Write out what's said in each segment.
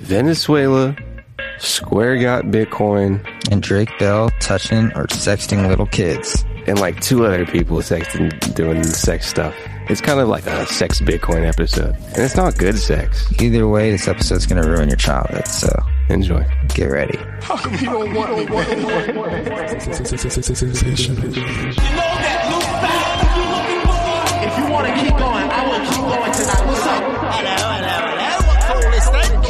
Venezuela, Square got Bitcoin, And Drake Bell touching or sexting little kids. and like two other people sexting, doing sex stuff. It's kind of like a sex Bitcoin episode. And it's not good sex. Either way, this episode's gonna ruin your childhood, so Enjoy. get ready. If you wanna keep going, I will keep going tonight. What's up?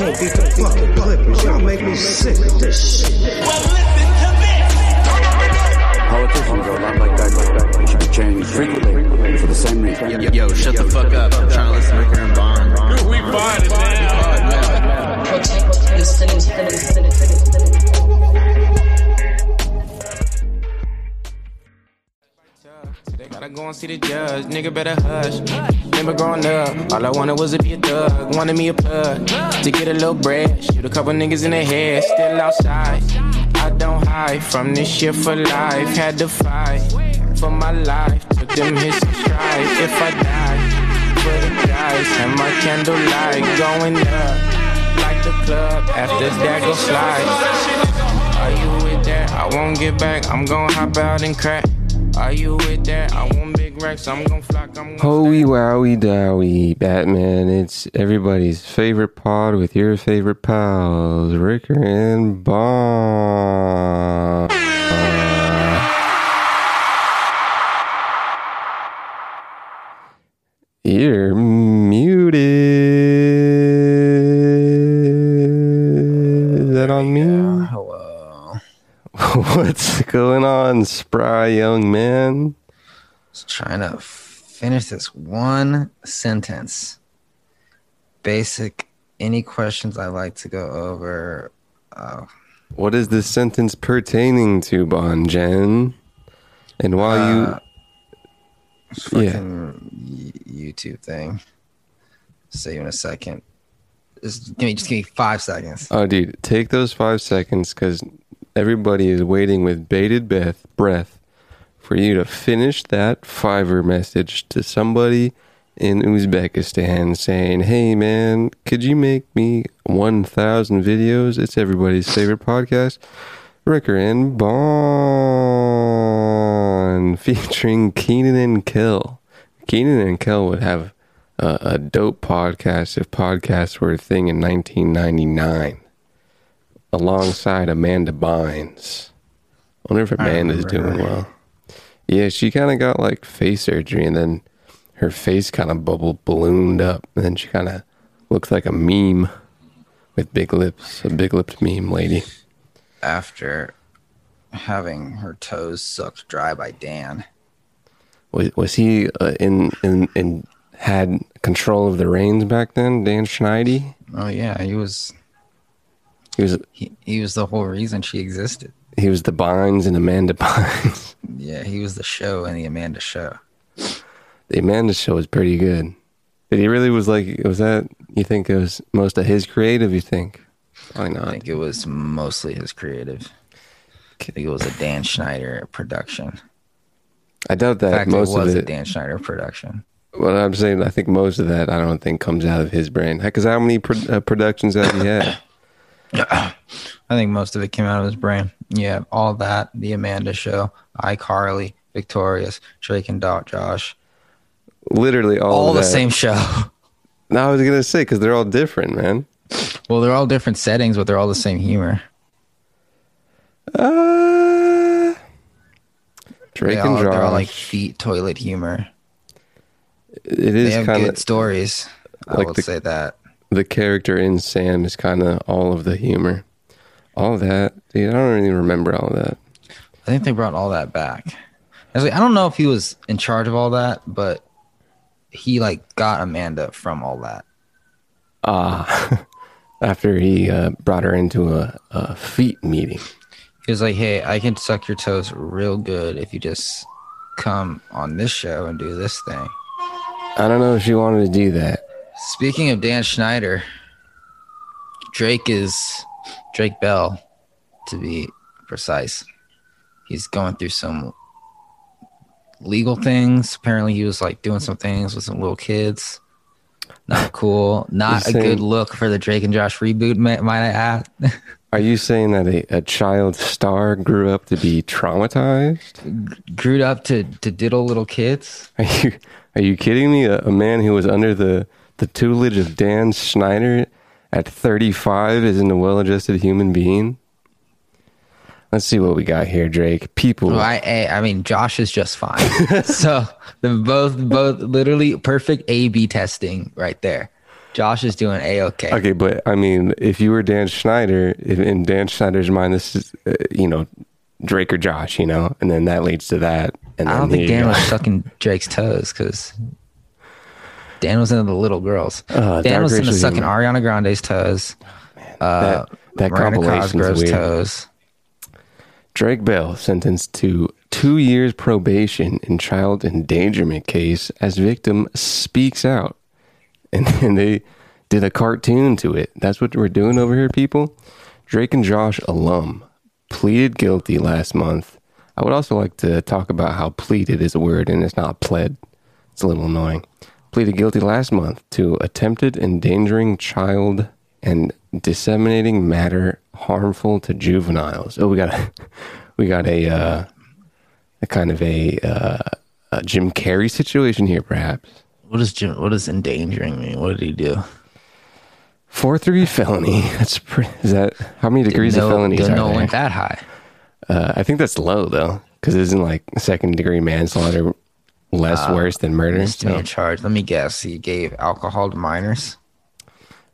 Can't beat the fucking Clippers. Y'all make me sick with this shit. Well, listen to this. Politicians are a lot like that, like that. They should be changed frequently for the same reason. Yo, shut the fuck up. I'm trying to listen to Ricker and Bond. We find it now. protect the city's city, city, city, city. Gotta go and see the judge, nigga better hush. Remember growing up, all I wanted was to be a thug. Wanted me a plug to get a little bread. Shoot a couple niggas in the head, still outside. I don't hide from this shit for life. Had to fight for my life. Took them hits and strides. If I die, for the dice. And my candlelight going up like the club. After that, go slide. Are you with that? I won't get back. I'm gon' hop out and crack. Are you with that? I want big racks. I'm gon' flock. I'm Hoey wowie dowie, Batman. It's everybody's favorite pod with your favorite pals, Ricker and Bond. You're muted. What's going on, spry young man? Just trying to finish this one sentence. Basic. Any questions I like to go over? Uh, What is this sentence pertaining to, Bon Jen? And while Uh, you, yeah, YouTube thing. See you in a second. Just give me, just give me five seconds. oh, dude, take those five seconds because everybody is waiting with bated breath, breath for you to finish that Fiverr message to somebody in Uzbekistan saying, "Hey, man, could you make me one thousand videos? It's everybody's favorite podcast." Ricker and Bond featuring Kenan and Kel. Kenan and Kel would have a, a dope podcast if podcasts were a thing in 1999 alongside Amanda Bynes. I wonder if Amanda's doing her. well. Yeah, she kind of got like face surgery and then her face kind of bubble ballooned up and then she kind of looks like a meme with big lips, a big lipped meme lady. After having her toes sucked dry by Dan. Was was he uh, in in in had control of the reins back then? Dan Schneider. Oh yeah, he was He was he, he was the whole reason she existed. he was the Bynes and Amanda Bynes. Yeah, he was the show and the Amanda show. the Amanda show was pretty good. Did he really was like was that you think it was most of his creative? You think? Probably I think it was mostly his creative. I think it was a Dan Schneider production. I doubt In that fact, it was of a. Dan Schneider production. Well, I'm saying I think most of that I don't think comes out of his brain. Because how many pro- uh, productions have he had? I think most of it came out of his brain. Yeah, all that, the Amanda show, iCarly, Victorious, Drake and Dot Josh, Literally all, all the that. same show. No, I was gonna say because they're all different, man. well, they're all different settings, but they're all the same humor. Uh, Drake They and Josh. they're all like feet toilet humor. It is They have good of stories. I will the- say that. The character in Sam is kind of all of the humor. All that, dude. I don't really remember all of that. I think they brought all that back. I, was like, I don't know if he was in charge of all that, but he like got Amanda from all that. Ah, after he uh, brought her into a, a feet meeting. He was like, "Hey, I can suck your toes real good if you just come on this show and do this thing." I don't know if she wanted to do that. Speaking of Dan Schneider, Drake is Drake Bell, to be precise. He's going through some legal things. Apparently, he was like doing some things with some little kids. Not cool. Not a saying- good look for the Drake and Josh reboot. Might, I add? Are you saying that a, a child star grew up to be traumatized? Grew up to to diddle little kids. Are you are you kidding me? A, a man who was under the the tutelage of Dan Schneider at 35 isn't a well-adjusted human being. Let's see what we got here, Drake. People. Well, I, I I mean, Josh is just fine. so the both both literally perfect A B testing right there. Josh is doing a okay. Okay, but I mean, if you were Dan Schneider, if in Dan Schneider's mind, this is, uh, you know, Drake or Josh, you know, and then that leads to that. And I don't think Dan was sucking Drake's toes because Dan was into the little girls. Uh, Dan was into sucking. Ariana Grande's toes. Uh, that, that Miranda compilation's Cosgrove's weird. toes. Drake Bell sentenced to two years probation in child endangerment case as victim speaks out. And then they did a cartoon to it. That's what we're doing over here, people. Drake and Josh alum pleaded guilty last month. I would also like to talk about how pleaded is a word and it's not pled. It's a little annoying. Pleaded guilty last month to attempted endangering child and disseminating matter harmful to juveniles. Oh, we got a, we got a, uh, a kind of a, uh, a Jim Carrey situation here, perhaps. What is Jim? What does endangering mean? What did he do? Fourth degree felony. That's pretty, is that how many degrees no, of felonies didn't are it there? went that high. Uh, I think that's low though, because isn't like second degree manslaughter Less uh, worse than murder. Misdemeanor so. charge. Let me guess. He gave alcohol to minors.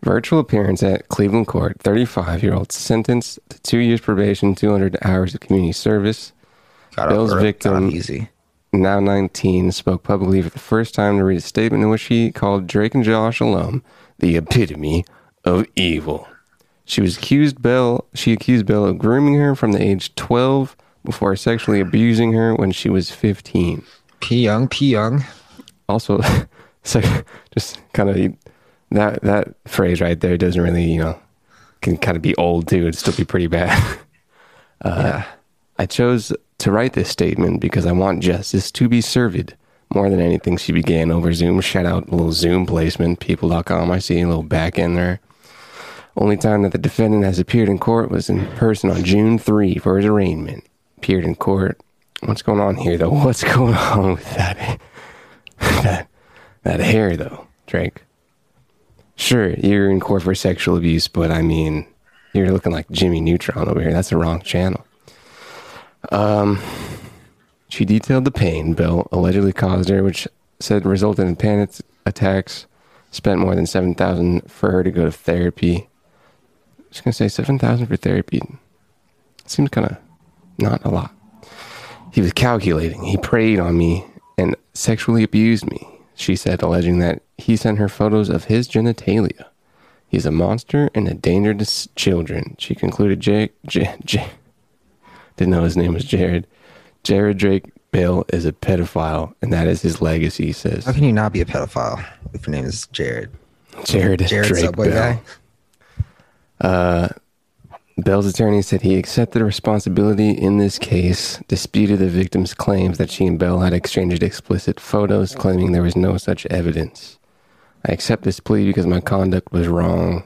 Virtual appearance at Cleveland Court. 35 year old sentenced to two years probation, 200 hours of community service. Got Bill's up, victim, easy. now 19, spoke publicly for the first time to read a statement in which he called Drake and Josh alone the epitome of evil. She was accused Bell. She accused Bell of grooming her from the age 12 before sexually abusing her when she was 15. Pyong, Pyong. Also, it's like just kind of that that phrase right there doesn't really you know can kind of be old too and still be pretty bad. Uh, yeah. I chose to write this statement because I want justice to be served more than anything. She began over Zoom. Shout out a little Zoom placement, people.com. I see a little back end there. Only time that the defendant has appeared in court was in person on June 3 for his arraignment. Appeared in court what's going on here though what's going on with that that that hair though, Drake. Sure, you're in court for sexual abuse, but I mean, you're looking like Jimmy Neutron over here. That's the wrong channel. Um, she detailed the pain Bell allegedly caused her, which said resulted in panic attacks. Spent more than seven thousand for her to go to therapy. Just gonna say seven thousand for therapy. Seems kind of not a lot. He was calculating. He preyed on me and sexually abused me, she said, alleging that he sent her photos of his genitalia. He's a monster and a danger to s- children. She concluded Jake, J, J, didn't know his name was Jared. Jared Drake Bell is a pedophile, and that is his legacy, he says. How can you not be a pedophile if your name is Jared? Jared, Jared Drake Subway Bell. guy. Uh, Bell's attorney said he accepted responsibility in this case, disputed the victim's claims that she and Bell had exchanged explicit photos, claiming there was no such evidence. I accept this plea because my conduct was wrong.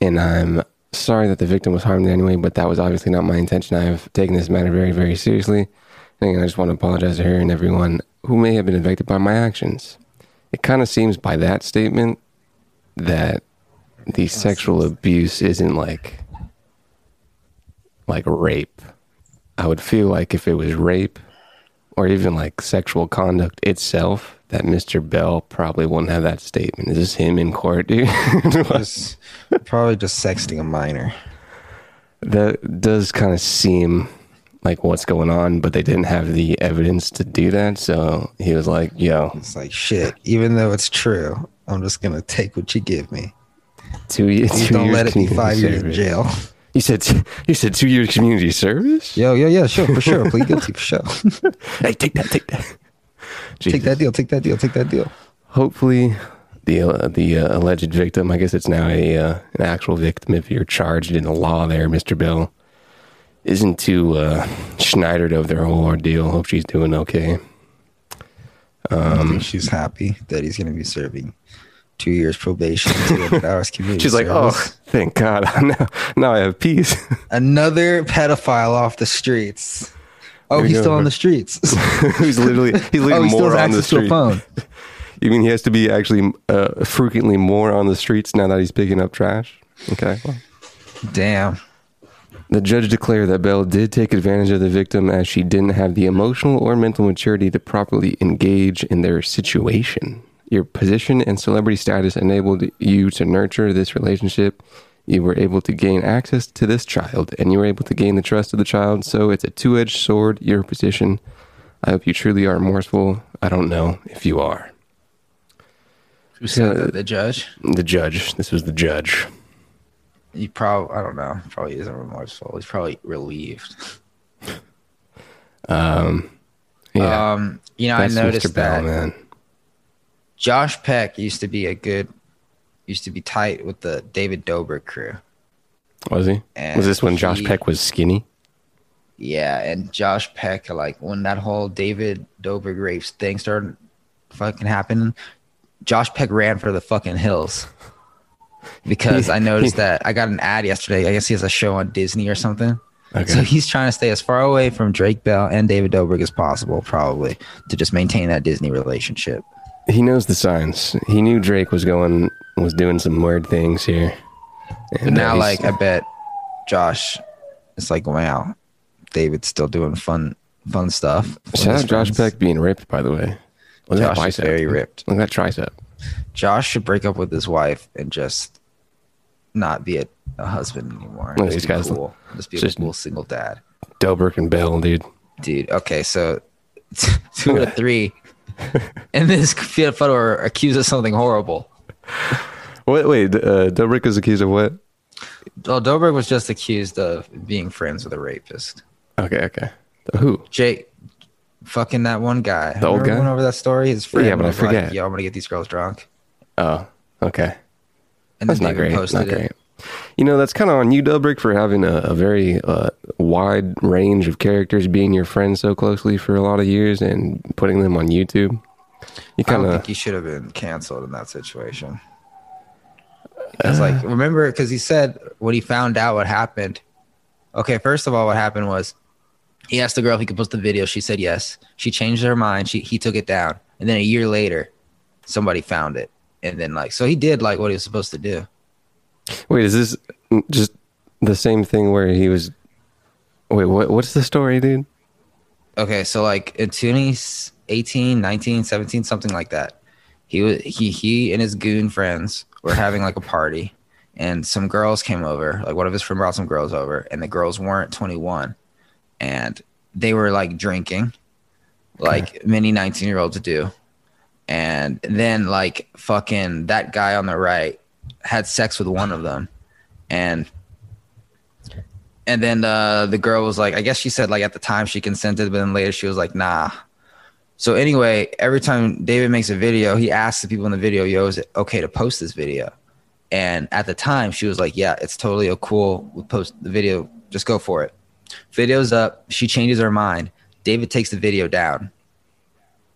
And I'm sorry that the victim was harmed in any way, but that was obviously not my intention. I have taken this matter very, very seriously. And I just want to apologize to her and everyone who may have been affected by my actions. It kind of seems by that statement that the sexual abuse isn't like like rape. I would feel like if it was rape or even like sexual conduct itself, that Mr. Bell probably wouldn't have that statement. Is this him in court, dude? Just, probably just sexting a minor. that does kind of seem like what's going on, but they didn't have the evidence to do that. So he was like, yo, It's like shit. Even though it's true, I'm just gonna take what you give me. Two, ye- Please two don't years let it be five years in service. jail. You said you said two years community service. Yo, yo, yeah, sure, for sure. Plead guilty for sure. Hey, take that, take that. take that deal. Take that deal. Take that deal. hopefully the uh, the uh, alleged victim i guess it's now a uh, an actual victim if you're charged in the law there mr bill isn't too uh schneidered over their whole ordeal hope she's doing okay I think she's happy that he's gonna be serving two years probation, 200 hours community She's like, oh, thank God. now, now I have peace. another pedophile off the streets. Oh, he's go, still on the streets. he's literally, he's oh, literally he still more on the access to a street. phone. You mean he has to be actually uh, frequently more on the streets now that he's picking up trash? Okay. Well. Damn. The judge declared that Bell did take advantage of the victim as she didn't have the emotional or mental maturity to properly engage in their situation. Your position and celebrity status enabled you to nurture this relationship. You were able to gain access to this child, and you were able to gain the trust of the child. So it's a two edged sword, your position. I hope you truly are remorseful. I don't know if you are. Who said that? The judge? The judge. This was the judge. He probably, I don't know, probably isn't remorseful. He's probably relieved. Um, yeah. Um, you know, that's I noticed Mr. Bell, that man. Josh Peck used to be a good, used to be tight with the David Dobrik crew. Was he? And was this when Josh Peck was skinny? Yeah, and Josh Peck, like when that whole David Dobrik rapes thing started fucking happening, Josh Peck ran for the fucking hills. Because I noticed that I got an ad yesterday. I guess he has a show on Disney or something. Okay. So he's trying to stay as far away from Drake Bell and David Dobrik as possible, probably, to just maintain that Disney relationship. He knows the signs. He knew Drake was going was doing some weird things here. But And, uh, now, like, I bet Josh is like, wow, David's still doing fun, fun stuff. shout out Josh. Peck being ripped, by the way. Look at that Josh is very ripped. Look at that tricep. Josh should break up with his wife and just not be a, a husband anymore. No, just these be guys- cool. Just be just- a cool single dad. Dobrik and Bell, dude. Dude, okay, so two or three. and this photo are accused of something horrible. Wait, wait. Uh, Dobrik was accused of what? Well, Dobrik was just accused of being friends with a rapist. Okay, okay. Who? Jake, fucking that one guy. The old Remember guy? Went over that story. His friend. Yeah, but I was like, forget. Yo, I'm gonna get these girls drunk. Oh, okay. And That's not great. posted Not it. You know, that's kind of on you, Dobrik, for having a, a very uh, wide range of characters being your friend so closely for a lot of years and putting them on YouTube. You I kind don't of think he should have been canceled in that situation. Because, like, remember, because he said when he found out what happened. Okay, first of all, what happened was he asked the girl if he could post the video. She said yes. She changed her mind. She he took it down, and then a year later, somebody found it, and then like so he did like what he was supposed to do. Wait, is this just the same thing where he was? Wait, what? What's the story, dude? Okay, so like in 2018, 19, 17, something like that. He was he he and his goon friends were having like a party and some girls came over. Like one of his friends brought some girls over and the girls weren't 21 and they were like drinking like many 19 year olds do. And then like fucking that guy on the right had sex with one of them and and then uh, the girl was like, I guess she said like at the time she consented, but then later she was like, nah. So anyway, every time David makes a video, he asks the people in the video, "Yo, is it okay to post this video?" And at the time, she was like, "Yeah, it's totally cool. We'll post the video. Just go for it." Video's up. She changes her mind. David takes the video down,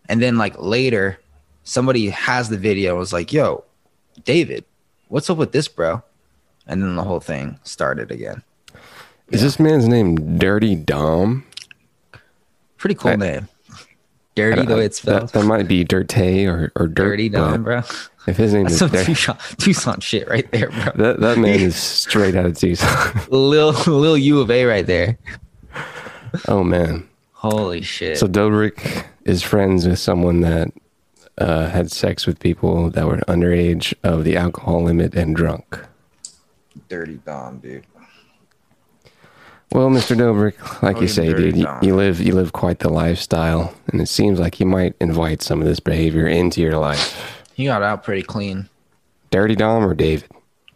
and then like later, somebody has the video and was like, "Yo, David, what's up with this, bro?" And then the whole thing started again. Is this man's name Dirty Dom? Pretty cool I- name. Dirty the way it's that, spelled. that might be Dirty or or Dirt. Dirty Don, bro. If his name That's is some Dirty, Tucson, Tucson shit right there, bro. that that man is straight out of Tucson. Lil Lil U of A right there. oh man. Holy shit. So Dobrik is friends with someone that uh, had sex with people that were underage of the alcohol limit and drunk. Dirty Dom, dude. Well, Mr. Dobrik, like Oh, you you say, dude, you, you live you live quite the lifestyle, and it seems like you might invite some of this behavior into your life. He got out pretty clean. Dirty Dom or David?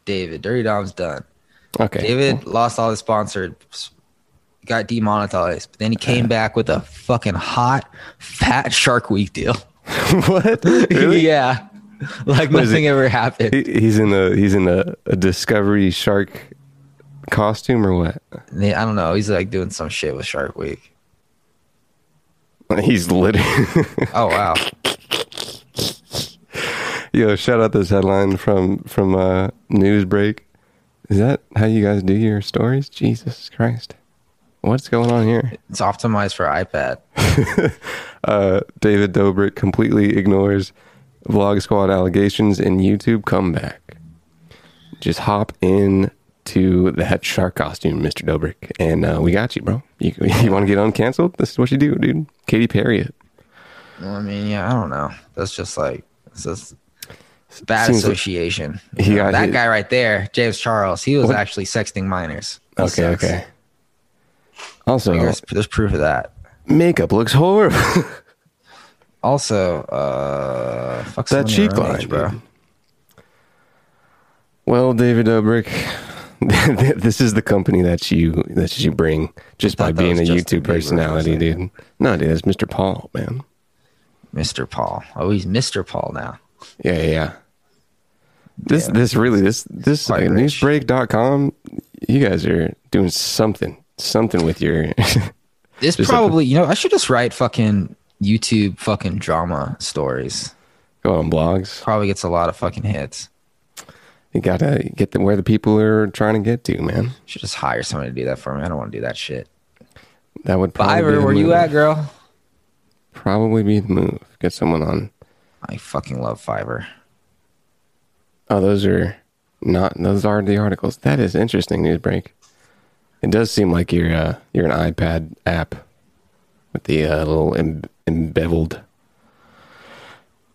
David. Dirty Dom's done. Okay. David lost all his sponsors, got demonetized, but then he came back with a fucking hot, fat Shark Week deal. what? Really? yeah. Like What nothing ever happened. He- he's in a he's in a, a Discovery shark costume or what? Yeah, I don't know. He's like doing some shit with Shark Week. He's literally Oh wow. Yo, shout out this headline from from uh, Newsbreak. Is that how you guys do your stories? Jesus Christ, what's going on here? It's optimized for iPad. Uh, David Dobrik completely ignores Vlog Squad allegations and YouTube comeback. Just hop in to that shark costume, Mr. Dobrik, and uh, we got you, bro. You, you want to get uncanceled? This is what you do, dude. Katy Perry it. Well, I mean, yeah, I don't know. That's just like it's just bad Seems like- association. He You know, got that hit- guy right there, James Charles. He was What? actually sexting minors. Okay, sucks. okay. Also, There's, there's proof of that. makeup looks horrible. Also, uh, fuck that someone cheek line, age, bro. Well, David Dobrik, this is the company that you that you bring just by being a YouTube personality, dude. No, dude, that's Mr. Paul, man. Mr. Paul. Oh, he's Mr. Paul now. Yeah, yeah, yeah. This Yeah. this really this this like, newsbreak.com, you guys are doing something something with your This probably, you know, I should just write fucking YouTube fucking drama stories. go on blogs. Probably gets a lot of fucking hits. You gotta get them where the people are trying to get to, man. Should just hire somebody to do that for me. I don't want to do that shit. That would probably be Fiverr, the where you move. at, girl? Probably be the move. Get someone on. I fucking love Fiverr. Oh, those are not those are the articles. That is interesting news break. It does seem like you're uh, you're an iPad app with the uh, little em- embeveled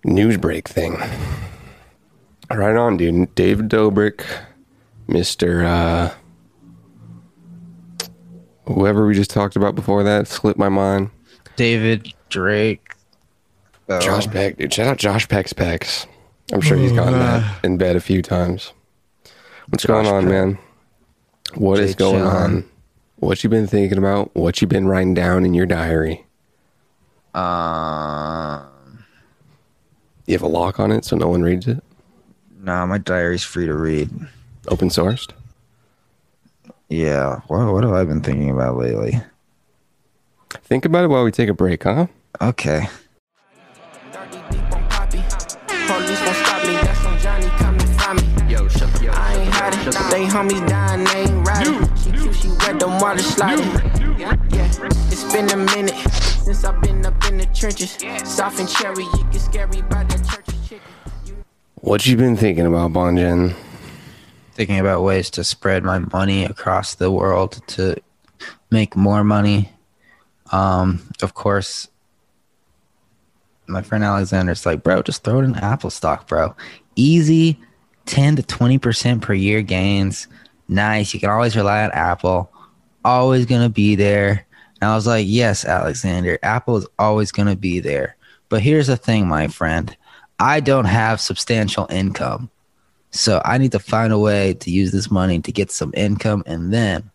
news break thing. Right on, dude. David Dobrik, Mister uh, whoever we just talked about before that slipped my mind. David Drake. Oh, Josh Peck, dude. Shout out Josh Peck's Pecs. I'm sure he's gotten that in bed a few times. What's Josh going on, Peck. man? What is Jay going Sean. on? What you been thinking about? What you been writing down in your diary? Um, You have a lock on it so no one reads it? nah, my diary's free to read. Open sourced? Yeah. What, what have I been thinking about lately? Think about it while we take a break, huh? Okay. They homies dying. They ain't riding. She cute. She wet. Them water sliding. Yeah, it's been a minute since I've been up in the trenches. Soft and cherry. You get scary by that church chicken. What you been thinking about, Bonjen? Thinking about ways to spread my money across the world to make more money. Um, of course, my friend Alexander's like, bro, just throw it in Apple stock, bro. Easy 10 to 20% per year gains. Nice. You can always rely on Apple. Always going to be there. And I was like, yes, Alexander, Apple is always going to be there. But here's the thing, my friend I don't have substantial income. So I need to find a way to use this money to get some income. And then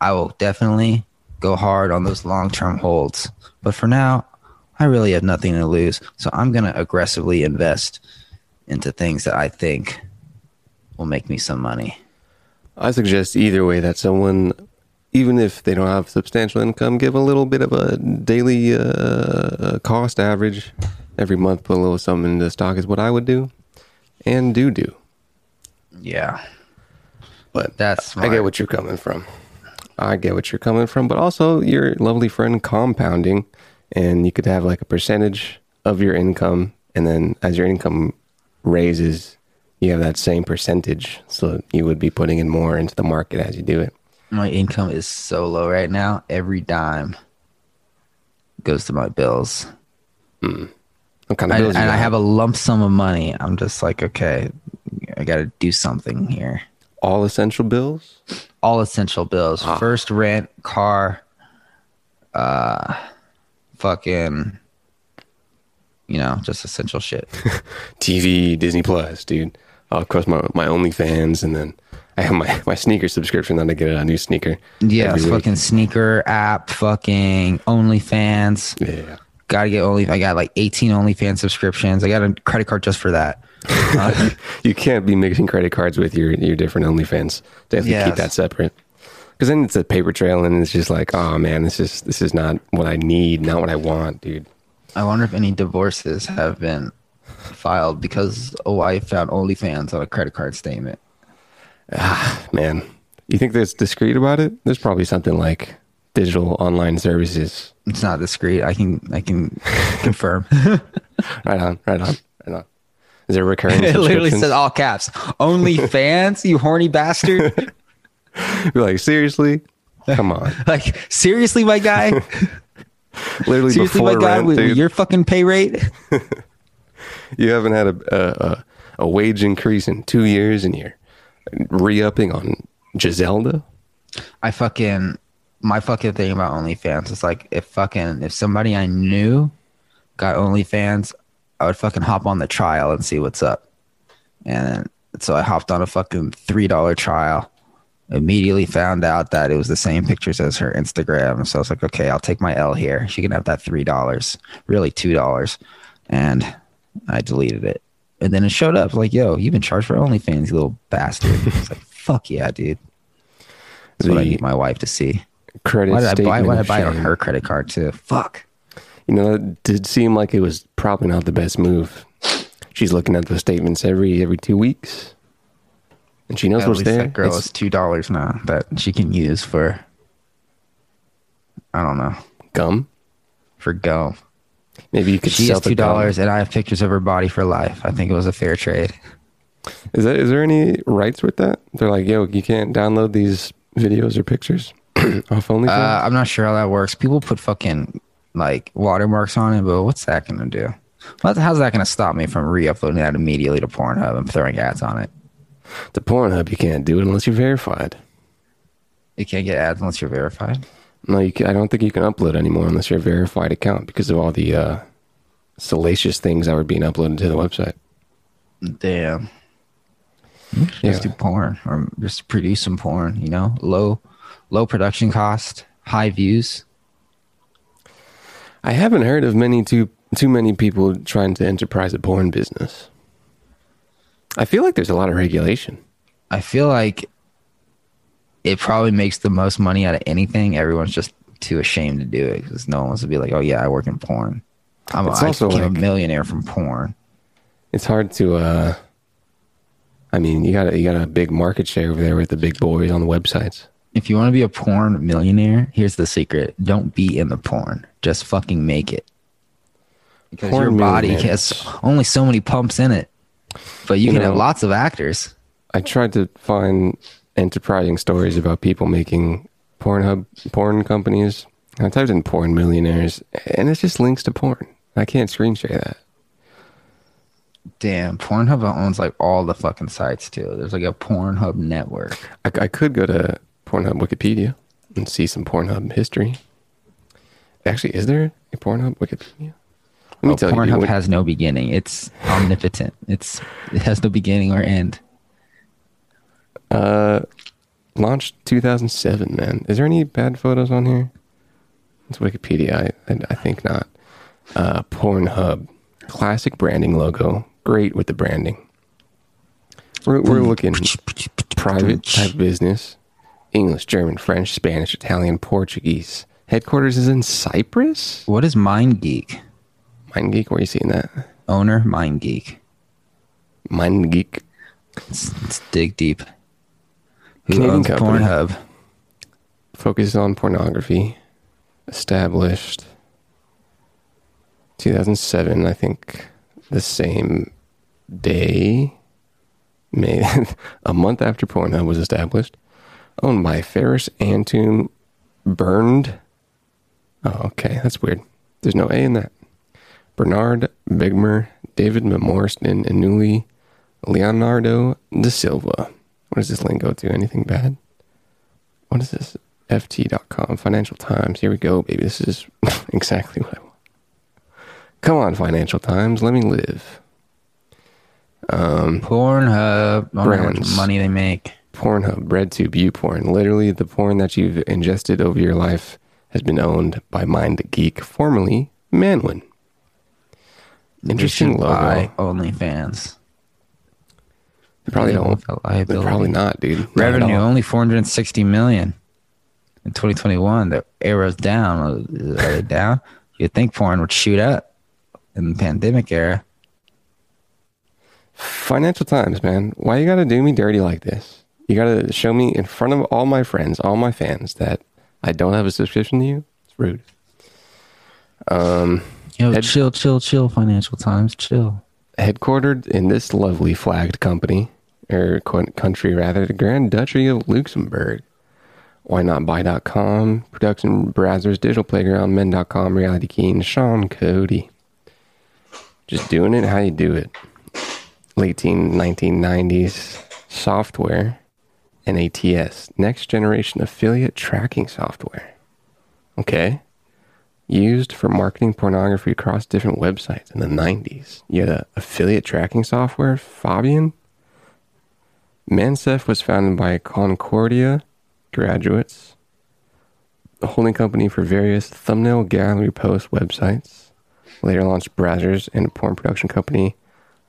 I will definitely go hard on those long term holds. But for now, I really have nothing to lose. So I'm going to aggressively invest into things that I think will make me some money. I suggest either way that someone, even if they don't have substantial income, give a little bit of a daily uh, cost average every month. Put a little something into the stock is what I would do, and do do. Yeah. But That's I get what you're coming from. I get what you're coming from, but also your lovely friend compounding, and you could have like a percentage of your income, and then as your income raises, you have that same percentage. So you would be putting in more into the market as you do it. My income is so low right now. Every dime goes to my bills. What kind of I, bills and you I have a lump sum of money. I'm just like, okay, I got to do something here. all essential bills. All essential bills. Ah. First rent, car, uh, fucking, you know, just essential shit. TV, Disney Plus, dude. Of course, my my OnlyFans, and then I have my, my sneaker subscription. Then I get a new sneaker. Yeah, fucking sneaker app, fucking OnlyFans. Yeah. Gotta get Only. I got like 18 OnlyFans subscriptions. I got a credit card just for that. Uh, You can't be mixing credit cards with your your different OnlyFans. Definitely Yes. keep that separate. Because then it's a paper trail, and it's just like, oh man, this is this is not what I need, not what I want, dude. I wonder if any divorces have been filed because a wife found OnlyFans on a credit card statement. Ah, Man, you think that's discreet about it? There's probably something like digital online services. It's not discreet. I can I can confirm. Right on, right on, right on. Is there recurring? it literally says all caps. OnlyFans, you horny bastard. You're like seriously? Come on, like seriously, my guy. literally Seriously, before my guy. rent, With, dude. your fucking pay rate. You haven't had a, a a a wage increase in two years, and you're re-upping on Giselda. I fucking my fucking thing about OnlyFans is like if fucking if somebody I knew got OnlyFans, I would fucking hop on the trial and see what's up. And so I hopped on a fucking three dollar trial. Immediately found out that it was the same pictures as her Instagram. So I was like, okay, I'll take my L here. She can have that three dollars, really two dollars, and I deleted it. And then it showed up like, yo, you've been charged for OnlyFans, you little bastard. I was like, fuck yeah, dude. That's what I The- need my wife to see. Credit Why did I buy? Why did I buy it on her credit card too? Fuck. You know, that did seem like it was probably not the best move. She's looking at the statements every every two weeks, and she knows At what's there. that girl It's is two dollars now that she can use for. I don't know gum. for gum. Maybe you could She sell is two dollars, and I have pictures of her body for life. I think it was a fair trade. Is that is there any rights with that? They're like, yo, you can't download these videos or pictures off OnlyFans. Uh, I'm not sure how that works. People put fucking like watermarks on it, but what's that gonna do? How's that gonna stop me from re-uploading that immediately to Pornhub and throwing ads on it? The Pornhub, you can't do it unless you're verified. You can't get ads unless you're verified. No, you can, I don't think you can upload anymore unless you're a verified account because of all the uh, salacious things that were being uploaded to the website. Damn. Yeah. Just do porn or just produce some porn, you know? Low low production cost, high views. I haven't heard of many too too many people trying to enterprise a porn business. I feel like there's a lot of regulation. I feel like it probably makes the most money out of anything. Everyone's just too ashamed to do it because no one wants to be like, "Oh yeah, I work in porn. I'm I also became like- a millionaire from porn." It's hard to. uh I mean, you got a, you got a big market share over there with the big boys on the websites. If you want to be a porn millionaire, here's the secret: don't be in the porn. Just fucking make it. Because Porn your body has only so many pumps in it, but you, You can have lots of actors. I tried to find enterprising stories about people making Pornhub porn companies. I typed in porn millionaires, and it's just links to porn. I can't screen share that. Damn, Pornhub owns like all the fucking sites too. There's like a Pornhub network. I, I could go to Pornhub Wikipedia and see some Pornhub history. Actually, is there a Pornhub Wikipedia? Let me Oh, tell you. Pornhub when- has no beginning. It's omnipotent. It's it has no beginning or end. Uh, launched 2007, man. Is there any bad photos on here? It's Wikipedia. I, I, I think not. Uh, Pornhub. Classic branding logo. Great with the branding. We're, we're looking private type business. English, German, French, Spanish, Italian, Portuguese. Headquarters is in Cyprus? What is MindGeek? MindGeek, where are you seeing that? Owner MindGeek. Mind Geek. Let's, let's dig deep. Who Canadian owns company. Pornhub? focuses on pornography. Established 2007, I think the same day, May, a month after Pornhub was established. Owned by Feras Antoon Burned. Oh, okay, that's weird. There's no A in that. Bernard Bigmer, David Memorston, and newly Leonardo da Silva. What does this link go to? Anything bad? what is this? FT.com, Financial Times. Here we go, baby. This is exactly what I want. Come on, Financial Times. Let me live. Um, Pornhub. I wonder how Brands. money they make. Pornhub, RedTube, YouPorn. Literally, the porn that you've ingested over your life has been owned by MindGeek, formerly Manwin. Interesting logo. buy OnlyFans. They probably don't. with They're liability. probably not, dude. Not Revenue only 460 million in 2021. The arrow's down. Are they down? You'd think porn would shoot up in the pandemic era. Financial Times, man. Why you gotta do me dirty like this? You gotta show me in front of all my friends, all my fans, that I don't have a subscription to you. It's rude. Um, Yo, Ed- chill, chill, chill. Financial Times, chill. headquartered in this lovely flagged company or country rather, the Grand Duchy of Luxembourg. Why not buy.com, production Brazzers, digital playground, men.com, reality keen, Sean Cody. Just doing it how you do it. Late teen 1990s software, NATS, next generation affiliate tracking software. Okay used for marketing pornography across different websites in the 90s. You had a affiliate tracking software, Fabian. Mansef was founded by Concordia graduates, a holding company for various thumbnail gallery post websites. Later launched Brazzers and a porn production company,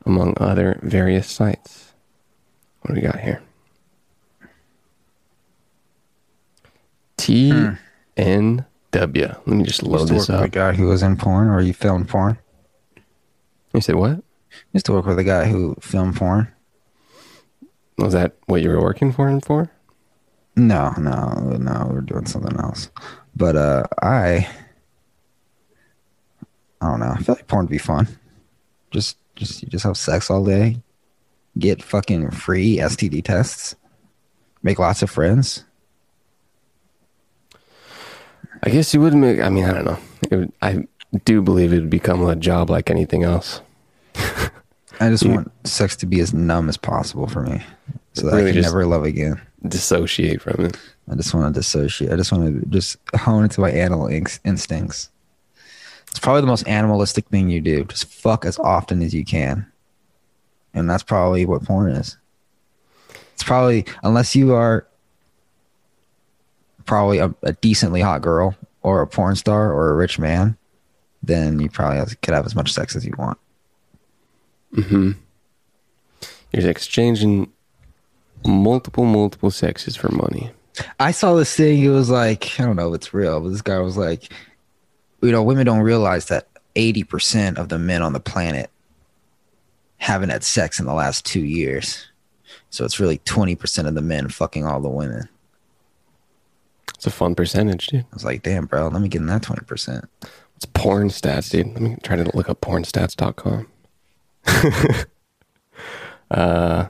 among other various sites. What do we got here? Hmm. TNW. Let me just load Used to this work with a guy who was in porn, or you filmed porn. You said what? Used to work with a guy who filmed porn. Was that what you were working for him for? No, no, no. We're doing something else. But uh, I, I don't know. I feel like porn would be fun. Just, just you just have sex all day, get fucking free STD tests, make lots of friends. I guess you would make. I mean, I don't know. It would, I do believe it would become a job like anything else. I just You- want sex to be as numb as possible for me, so that Really I can never love again. Dissociate from it. I just want to dissociate. I just want to just hone into my animal inc- instincts. It's probably the most animalistic thing you do. Just fuck as often as you can. And that's probably what porn is. It's probably, unless you are probably a, a decently hot girl or a porn star or a rich man, then you probably have, could have as much sex as you want. Mm-hmm. You're exchanging multiple, multiple sexes for money. I saw this thing. It was like I don't know if it's real, but this guy was like, you know, women don't realize that eighty percent of the men on the planet haven't had sex in the last two years. So it's really twenty percent of the men fucking all the women. It's a fun percentage, dude. I was like, damn, bro, let me get in that twenty percent. It's porn stats, dude. Let me try to look up pornstats.com. uh,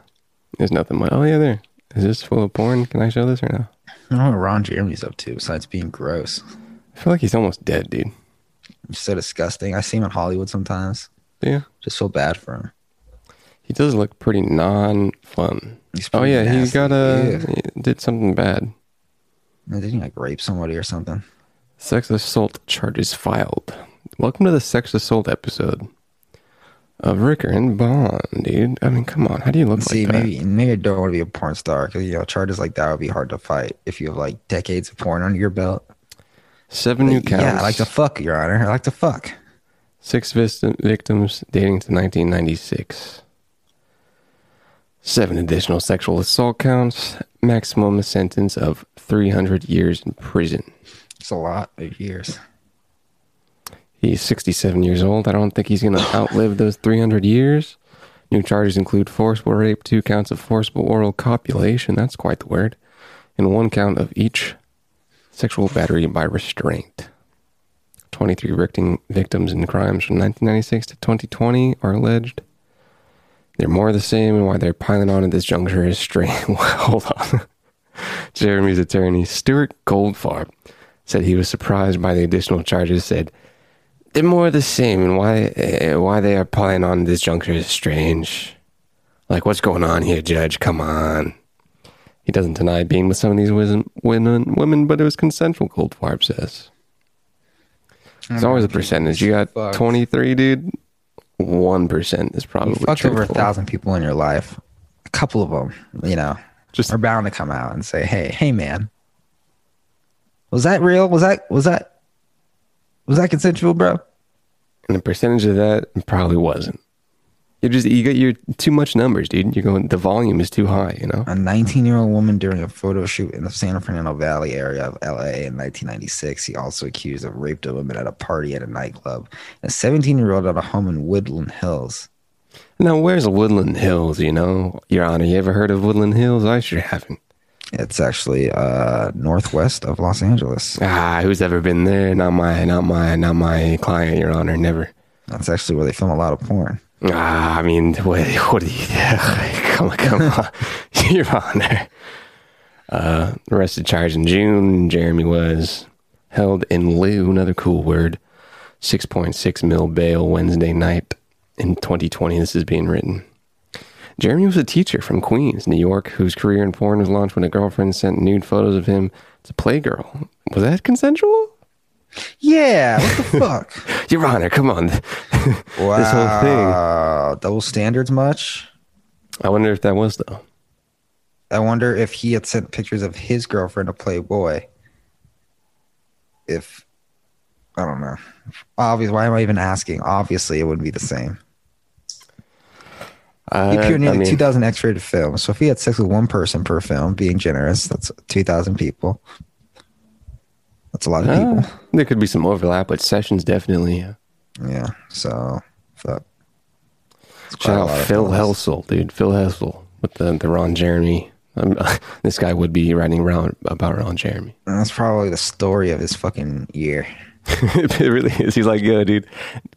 there's nothing much. Oh, yeah, there. Is this full of porn? Can I show this or no? I don't know what Ron Jeremy's up to besides being gross. I feel like he's almost dead, dude. He's so disgusting. I see him in Hollywood sometimes. Yeah. Just feel bad for him. He does look pretty non-fun. Oh pretty yeah, he nasty. got a he did something bad. Didn't he like rape somebody or something? Sex assault charges filed. Welcome to the sex assault episode of Ricker and Bond, dude. I mean, come on, how do you look See, like that? maybe maybe I don't want to be a porn star because you know charges like that would be hard to fight if you have like decades of porn under your belt. Seven new counts. Yeah, I like to fuck, Your Honor. I like to fuck. Six victims dating to 1996. Seven additional sexual assault counts. Maximum sentence of 300 years in prison. It's a lot of years. He's 67 years old. I don't think he's going to outlive those 300 years. New charges include forcible rape, two counts of forcible oral copulation, that's quite the word, and one count of each sexual battery by restraint. 23 victim, victims in crimes from 1996 to 2020 are alleged. They're more of the same, and why they're piling on at this juncture is strange. Hold on. Jeremy's attorney, Stuart Goldfarb, said he was surprised by the additional charges, said, they're more of the same, and why uh, why they are piling on at this juncture is strange. Like, what's going on here, Judge? Come on. He doesn't deny being with some of these women, women, women but it was consensual. Goldfarb says. It's always a percentage. You got twenty three, dude. One percent is probably You fucked over a thousand people in your life. A couple of them, you know, Just are bound to come out and say, "Hey, hey, man, was that real? Was that was that was that consensual, bro?" and the percentage of that probably wasn't. You just you got your too much numbers, dude. You're going. The volume is too high. You know. A 19 year old woman during a photo shoot in the San Fernando Valley area of LA in 1996. He also accused of raped a woman at a party at a nightclub. And a 17 year old at a home in Woodland Hills. Now, where's Woodland Hills? You know, Your Honor, you ever heard of Woodland Hills? I sure haven't. It's actually uh, northwest of Los Angeles. Ah, who's ever been there? Not my, not my, not my client, Your Honor. Never. That's actually where they film a lot of porn. Ah, I mean, what, what do you? Come on, come on, Your Honor. Uh, arrested, charged in June. Jeremy was held in lieu. Another cool word. Six point six mil bail Wednesday night in 2020. This is being written. Jeremy was a teacher from Queens, New York, whose career in porn was launched when a girlfriend sent nude photos of him to Playgirl. Was that consensual? Yeah, what the fuck? Your Honor, come on. wow. This whole thing. Double standards much? I wonder if that was though. I wonder if he had sent pictures of his girlfriend to Playboy. If I don't know. Obviously, why am I even asking? Obviously, it wouldn't be the same. He Uh, appeared in I nearly mean, 2,000 X-rated films. So if he had sex with one person per film, being generous, that's 2,000 people. That's a lot of uh, people. there could be some overlap, but sessions definitely. Yeah. Yeah. So fuck. Shout out Phil. Helsel, dude. Phil Helsel with the the Ron Jeremy. Um, this guy would be writing around about Ron Jeremy. That's probably the story of his fucking year. it really is. He's like, yo, dude,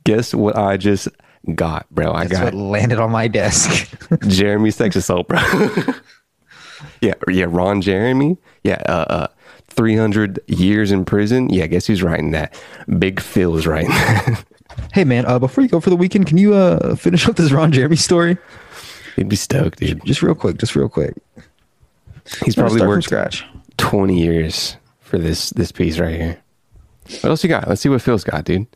guess what I just got, bro? I That's got what landed on my desk. Jeremy sex assault, bro. yeah, yeah, Ron Jeremy. Yeah, uh, uh, 300 years in prison. Yeah, guess who's writing that? Big Phil's writing that. hey man, uh, before you go for the weekend, can you uh finish up this Ron Jeremy story? He'd be stoked, dude. Just real quick, just real quick. He's probably worked scratch. 20 years for this this piece right here. What else you got? Let's see what Phil's got, dude.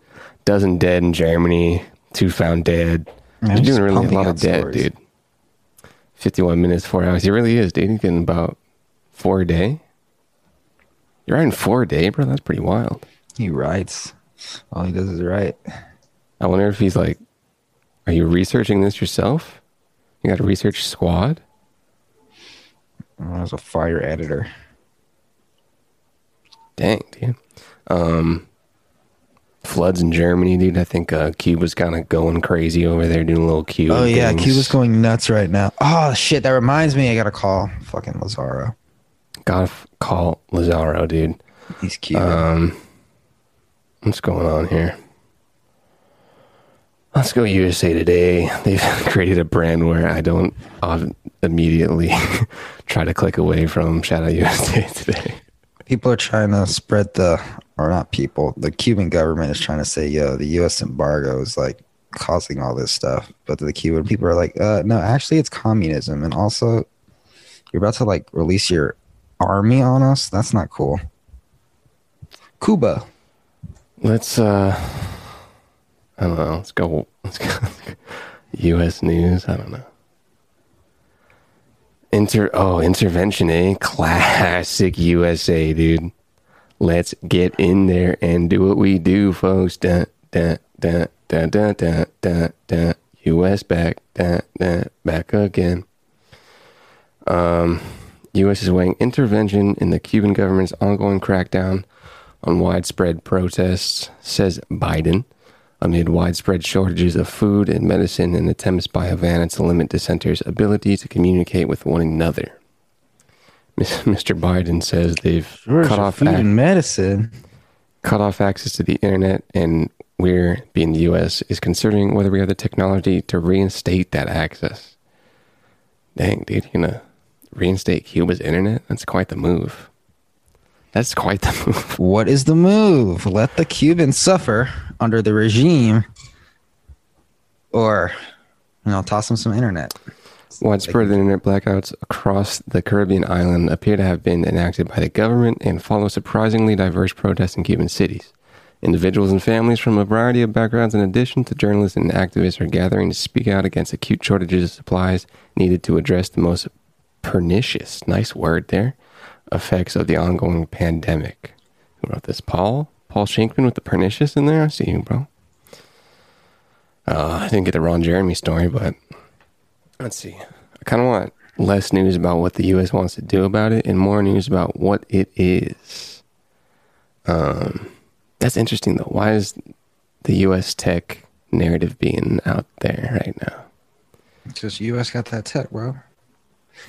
Dozen dead in Germany, two found dead. Man, He's he's doing really a lot of dead, stories. dude. 51 minutes, four hours. He really is, dude. He's getting about four a day. You're writing four a day, bro. That's pretty wild. He writes. All he does is write. I wonder if he's like, are you researching this yourself? You got a research squad? I was a fire editor. Dang, dude. Um, floods in Germany, dude. I think uh, Cuba's kind of going crazy over there doing a little Cuba. Oh yeah, things. Cuba's going nuts right now. Oh shit, that reminds me. I got a call fucking Lazaro. Gotta call Lazaro, dude. He's cute. Um, what's going on here? Let's go USA Today. They've created a brand where I don't immediately try to click away from. Shout out USA Today. people are trying to spread the, or not people. The Cuban government is trying to say, yo, the U.S. embargo is like causing all this stuff. But the Cuban people are like, uh, no, actually, it's communism, and also, you're about to like release your army on us. That's not cool. Cuba. Let's uh, I don't know. Let's go. Let's go. U.S. news. I don't know. Inter oh intervention, eh? Classic USA, dude. Let's get in there and do what we do, folks. Dun, dun, dun, dun, dun, dun, dun, dun. U.S. back, dun, dun, back again. Um, U.S. is weighing intervention in the Cuban government's ongoing crackdown on widespread protests, says Biden, amid widespread shortages of food and medicine and attempts by Havana to limit dissenters' ability to communicate with one another. Mr. Biden says they've cut off food ac- and medicine. cut off access to the internet, and we're, being the U.S., is considering whether we have the technology to reinstate that access. Dang, dude, you gonna reinstate Cuba's internet? That's quite the move. That's quite the move. What is the move? Let the Cubans suffer under the regime, or you know, toss them some internet. Widespread internet blackouts across the Caribbean island appear to have been enacted by the government and follow surprisingly diverse protests in Cuban cities. Individuals and families from a variety of backgrounds, in addition to journalists and activists, are gathering to speak out against acute shortages of supplies needed to address the most pernicious, nice word there, effects of the ongoing pandemic. Who wrote this? Paul? Paul Shankman with the pernicious in there? I see you, bro. Uh, I didn't get the Ron Jeremy story, but let's see. I kind of want less news about what the U.S. wants to do about it and more news about what it is. Um, that's interesting though. Why is the U.S. tech narrative being out there right now? Because U.S. got that tech, bro.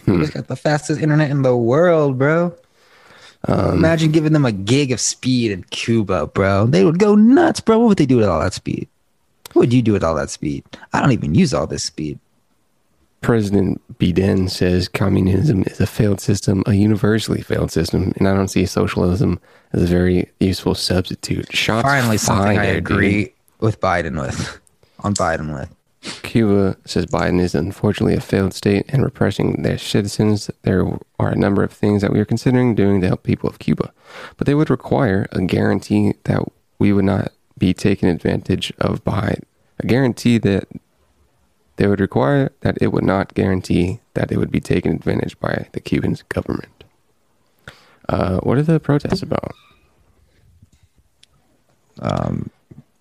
Hmm. U.S. got the fastest internet in the world, bro. Um, Imagine giving them a gig of speed in Cuba, bro. They would go nuts, bro. What would they do with all that speed? What would you do with all that speed? I don't even use all this speed. President Biden says communism is a failed system, a universally failed system, and I don't see socialism as a very useful substitute. Shots Finally, something I fired, dude. agree with Biden with. On Biden with. Cuba says Biden is unfortunately a failed state and repressing their citizens. There are a number of things that we are considering doing to help people of Cuba, but they would require a guarantee that we would not be taken advantage of by a guarantee that they would require that it would not guarantee that it would be taken advantage by the Cuban government. Uh, what are the protests about?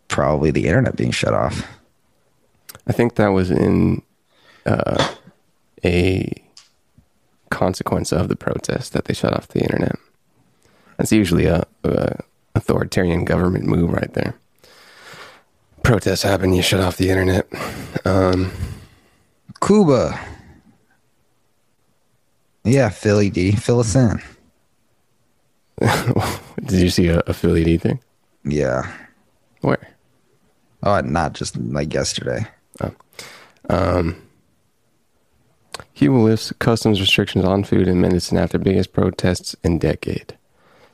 Probably the internet being shut off. I think that was in uh, a consequence of the protest that they shut off the internet. That's usually a, a authoritarian government move right there. Protests happen, you shut off the internet. Um, Cuba. Yeah, Philly D. Fill us in. did you see a, a Philly D thing? Yeah. Where? Oh, not just like yesterday. Um, Cuba lifts customs restrictions on food and medicine after biggest protests in decade.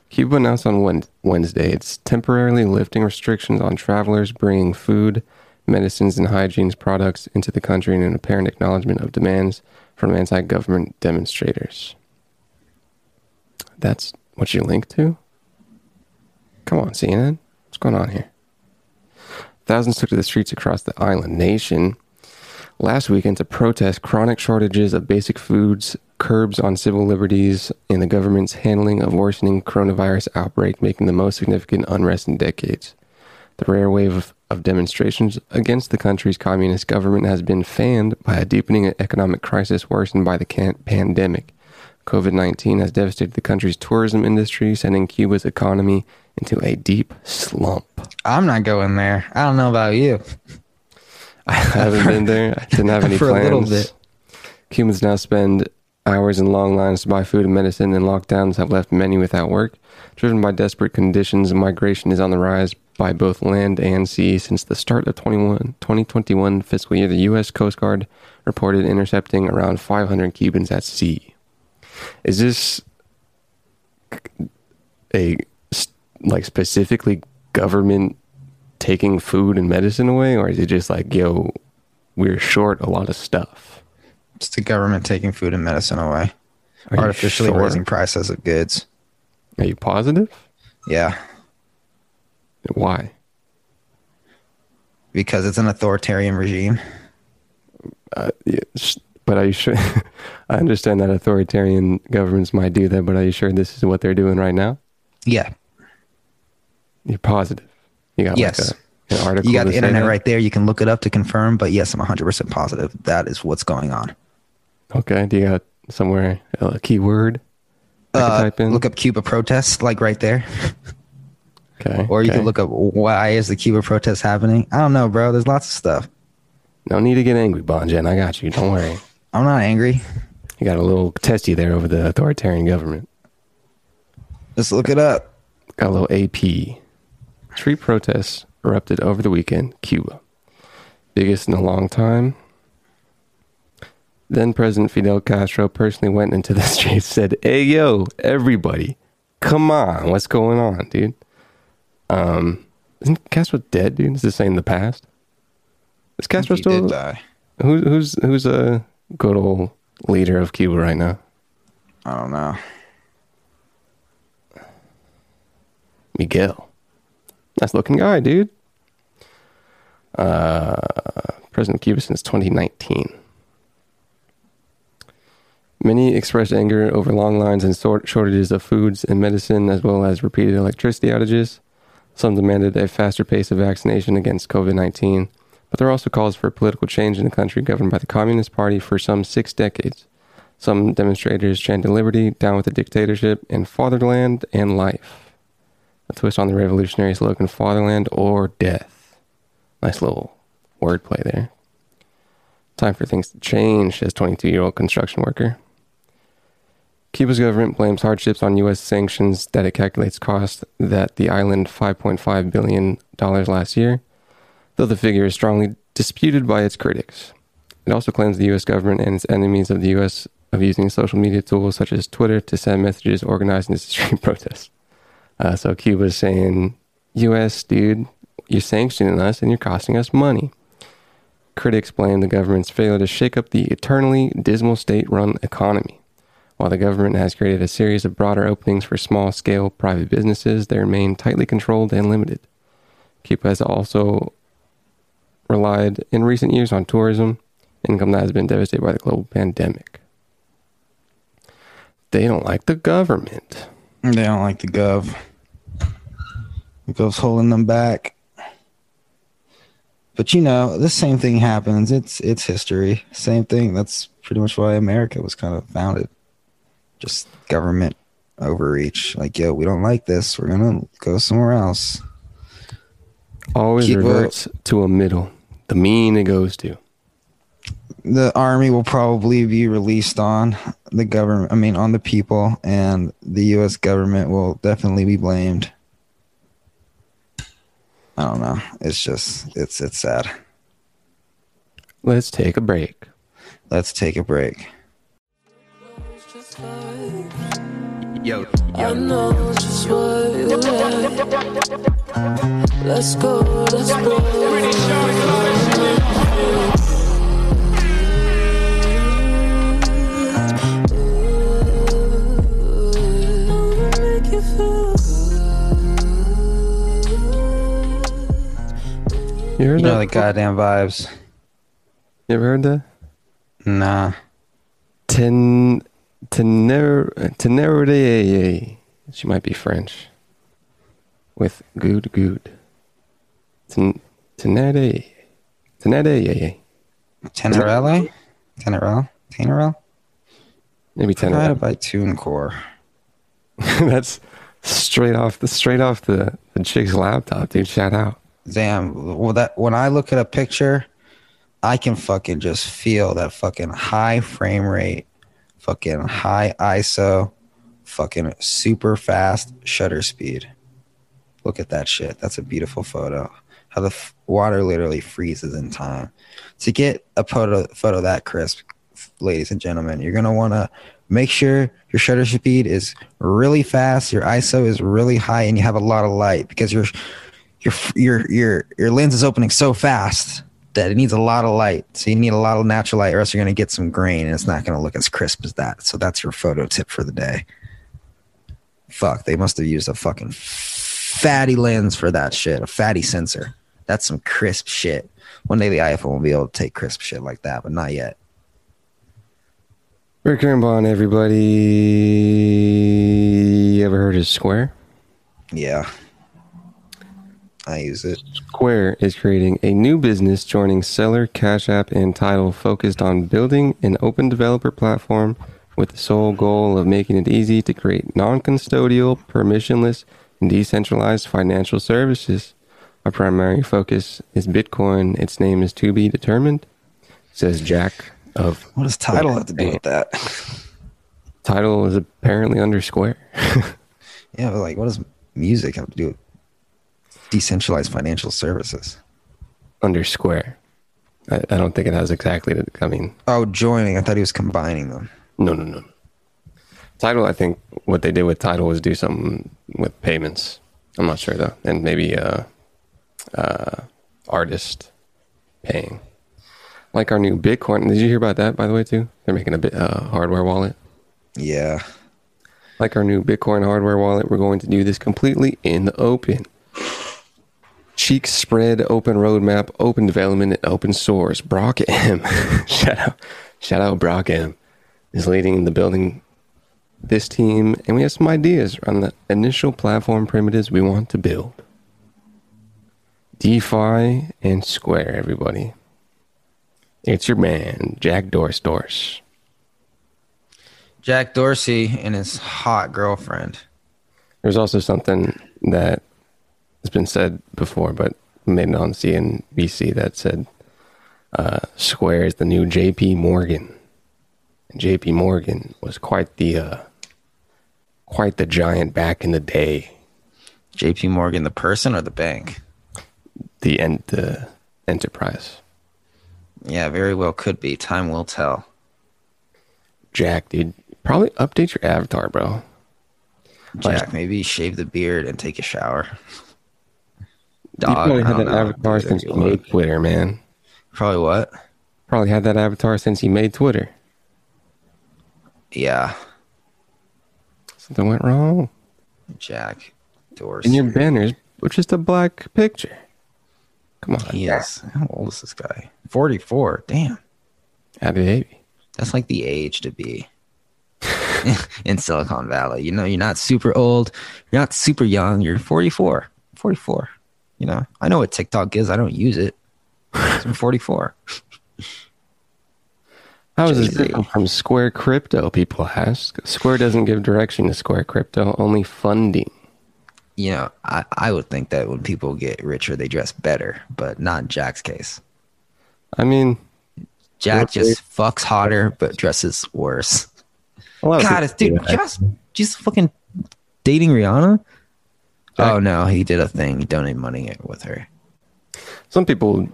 Cuba announced on Wednesday it's temporarily lifting restrictions on travelers bringing food, medicines, and hygiene products into the country in an apparent acknowledgement of demands from anti-government demonstrators. That's what you link to? Come on, CNN. What's going on here? Thousands took to the streets across the island nation last weekend to protest chronic shortages of basic foods, curbs on civil liberties, and the government's handling of worsening coronavirus outbreak, making the most significant unrest in decades. The rare wave of, of demonstrations against the country's communist government has been fanned by a deepening economic crisis worsened by the can- pandemic. COVID 19 has devastated the country's tourism industry, sending Cuba's economy into a deep slump. I'm not going there. I don't know about you. I haven't been there. I didn't have any For a plans. little bit. Cubans now spend hours in long lines to buy food and medicine, and lockdowns have left many without work. Driven by desperate conditions, migration is on the rise by both land and sea. Since the start of 21, 2021 fiscal year, the U.S. Coast Guard reported intercepting around 500 Cubans at sea. Is this a like specifically government taking food and medicine away, or is it just like, yo, we're short a lot of stuff? It's the government taking food and medicine away, Are artificially sure? raising prices of goods. Are you positive? Yeah, Why? because it's an authoritarian regime. Uh, yes, But are you sure? I understand that authoritarian governments might do that, but are you sure this is what they're doing right now? Yeah, You're positive. You got Yes. like a, an article. you got the internet that? right there. You can look it up to confirm. But yes, I'm 100 percent positive that is what's going on. Okay. Do you got somewhere a keyword? Uh, type in. look up Cuba protests, like right there, Okay. or you okay. can look up why is the Cuba protest happening. I don't know, bro. There's lots of stuff. No need to get angry, Bonjen. I got you. Don't worry. I'm not angry. You got a little testy there over the authoritarian government. Just look it up. Got a little AP. Street protests erupted over the weekend, Cuba. Biggest in a long time. Then President Fidel Castro personally went into the streets said, Hey yo, everybody, come on, what's going on, dude? Um isn't Castro dead, dude? Is this saying the past? Is Castro He still did die. who, who's who's a good old leader of Cuba right now? I don't know. Miguel. Nice looking guy, dude. Uh, President of Cuba since 2019. Many expressed anger over long lines and sort- shortages of foods and medicine, as well as repeated electricity outages. Some demanded a faster pace of vaccination against COVID 19, but there are also calls for political change in the country governed by the Communist Party for some six decades. Some demonstrators chanted liberty, down with the dictatorship, and fatherland and life. A twist on the revolutionary slogan fatherland or death. Nice little wordplay there. Time for things to change, says 22 year old construction worker. Cuba's government blames hardships on U.S. sanctions that it calculates cost that the island $5.5 billion last year, though the figure is strongly disputed by its critics. It also claims the U.S. government and its enemies of the U.S. of using social media tools such as Twitter to send messages organized into street protests. Uh, so Cuba is saying, U.S. dude, you're sanctioning us and you're costing us money. Critics blame the government's failure to shake up the eternally dismal state run economy. While the government has created a series of broader openings for small scale private businesses, they remain tightly controlled and limited. Cuba has also relied in recent years on tourism, income that has been devastated by the global pandemic. They don't like the government. They don't like the gov. The gov's holding them back. But you know, the same thing happens. It's it's history. Same thing. That's pretty much why America was kind of founded. Just government overreach. Like, yo, we don't like this. We're gonna go somewhere else. Always Keep up. to a middle, the mean it goes to. the army will probably be released on the government i mean on the people and the us government will definitely be blamed i don't know it's just it's it's sad Let's take a break. let's take a break Yo, I know just what you like. Let's go, let's go. You heard you know the goddamn vibes You ever heard that? nah Ten, tener, tenerity. She might be French. With good, good. Ten, tenere. tenorella tenorella tenorella Maybe provided tenere. by tunecore That's straight off the straight off the, the chick's laptop, dude. Shout out. Damn. Well, that when I look at a picture, I can fucking just feel that fucking high frame rate, fucking high ISO, fucking super fast shutter speed. Look at that shit. That's a beautiful photo. How the f- water literally freezes in time. To get a photo photo that crisp, ladies and gentlemen, you're gonna want to make sure your shutter speed is really fast, your ISO is really high, and you have a lot of light because your your your your your lens is opening so fast that it needs a lot of light. So you need a lot of natural light, or else you're gonna get some grain, and it's not gonna look as crisp as that. So that's your photo tip for the day. Fuck, they must have used a fucking fatty lens for that shit, a fatty sensor. That's some crisp shit. One day the iPhone will be able to take crisp shit like that, but not yet. Rick Bond, everybody. You Ever heard of Square? Yeah, I use it. Square is creating a new business joining Seller, Cash App, and Tidal focused on building an open developer platform with the sole goal of making it easy to create non custodial, permissionless, and decentralized financial services. Our primary focus is Bitcoin. Its name is to be determined, says Jack of What does Tidal have to do with that? Tidal is apparently under Square. Yeah, but like, what does music have to do with decentralized financial services? under Square. I, I don't think it has exactly. The, I mean, Oh, joining. I thought he was combining them. No, no, no. Tidal, I think what they did with Tidal was do something with payments. I'm not sure though, and maybe uh, uh, artist paying. Like our new Bitcoin. Did you hear about that? By the way, too, they're making a bit uh, hardware wallet. Yeah. Like our new Bitcoin hardware wallet, we're going to do this completely in the open. Cheek spread, open roadmap, open development, and open source. Brock M. shout out, shout out Brock M. is leading the building this team, and we have some ideas on the initial platform primitives we want to build. DeFi and Square, everybody. It's your man, Jack Dorse Dorse. Jack Dorsey and his hot girlfriend. There's also something that has been said before, but made it on CNBC that said uh, Square is the new J.P. Morgan. And J.P. Morgan was quite the uh, quite the giant back in the day. JP Morgan, the person or the bank? The en- the enterprise. Yeah, very well could be. Time will tell. Jack, dude, probably update your avatar, bro. Jack, maybe shave the beard and take a shower. you Dog, probably had that know. avatar since you you made Twitter, man. Probably what? Probably had that avatar since you made Twitter. Yeah, Something went wrong. Jack Dorsey. And your banners which is a black picture. Come on, He is. How old is this guy? 44. Damn. happy baby. That's like the age to be in Silicon Valley. You know, you're not super old, you're not super young, you're 44. 44. You know, I know what TikTok is, I don't use it. I'm 44. How is this different from Square Crypto? People ask. Square doesn't give direction to Square Crypto, only funding. You know, I, I would think that when people get richer, they dress better, but not in Jack's case. I mean, Jack just fucks hotter, but dresses worse. God, dude, just just fucking dating Rihanna. Oh no, he did a thing. He donated money with her. Some people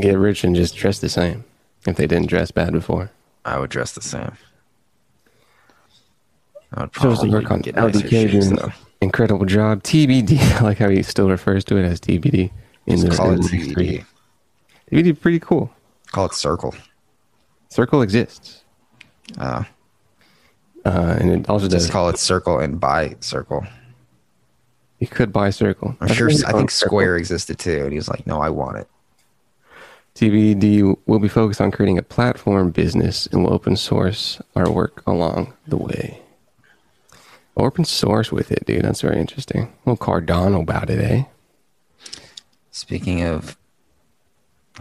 get rich and just dress the same if they didn't dress bad before. I would dress the same. I would Supposed to probably work on get nicer LDK shoes, doing though. an incredible job. TBD, I like how he still refers to it as TBD in Just the call it in the TBD. TBD, pretty cool. Call it circle. Circle exists, Uh, uh, and it also does. just call it circle and buy circle. You could buy Circle. I'm sure. I think Square existed too, and he was like, "No, I want it." TBD will be focused on creating a platform business and will open source our work along the way. Open source with it, dude. That's very interesting. Well, Cardano about it, eh? Speaking of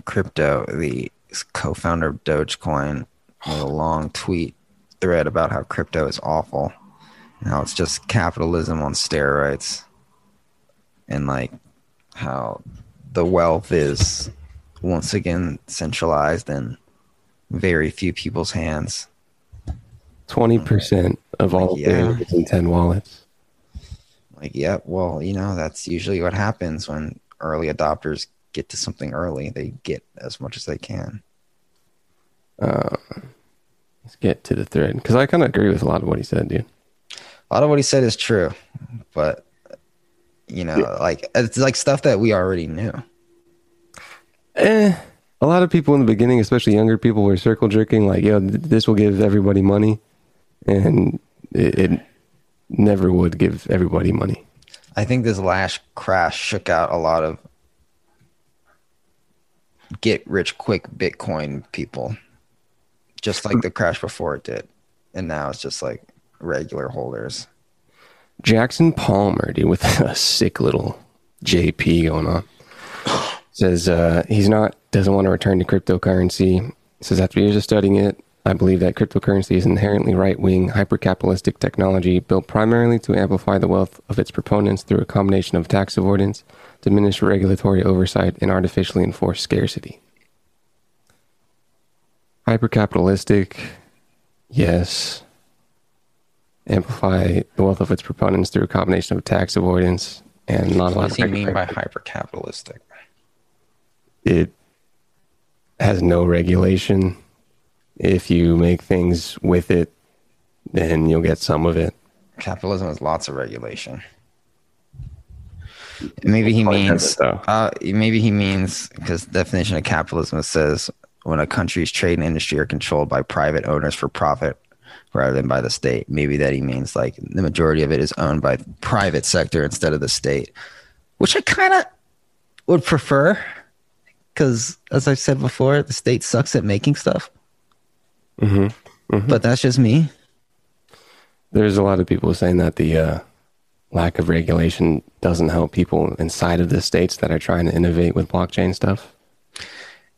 crypto, the co-founder of Dogecoin made a long tweet thread about how crypto is awful and how it's just capitalism on steroids and like how the wealth is once again centralized in very few people's hands. Twenty percent of all Yeah. In ten wallets. Like, yeah, well, you know, that's usually what happens when early adopters get to something early. They get as much as they can. Let's get to the thread because I kind of agree with a lot of what he said, dude. a lot of what he said is true, but you know, like it's like stuff that we already knew. Eh, a lot of people in the beginning, especially younger people, were circle jerking like, "Yo, th- this will give everybody money," and it, it never would give everybody money. I think this last crash shook out a lot of get rich quick Bitcoin people, just like the crash before it did, and now it's just like regular holders. Jackson Palmer, dude, with a sick little JP going on, says uh, he's not doesn't want to return to cryptocurrency. Says after years of studying it, I believe that cryptocurrency is inherently right wing, hyper capitalistic technology built primarily to amplify the wealth of its proponents through a combination of tax avoidance, diminished regulatory oversight, and artificially enforced scarcity. Hyper capitalistic, yes amplify the wealth of its proponents through a combination of tax avoidance and not a lot What does he mean by hyper capitalistic? it has no regulation if you make things with it then you'll get some of it Capitalism has lots of regulation. Maybe he means has it, though. uh, maybe he means because the definition of capitalism says when a country's trade and industry are controlled by private owners for profit rather than by the state. Maybe that he means like the majority of it is owned by the private sector instead of the state, which I kind of would prefer because, as I've said before, the state sucks at making stuff. But that's just me. there's a lot of people saying that the uh, lack of regulation doesn't help people inside of the states that are trying to innovate with blockchain stuff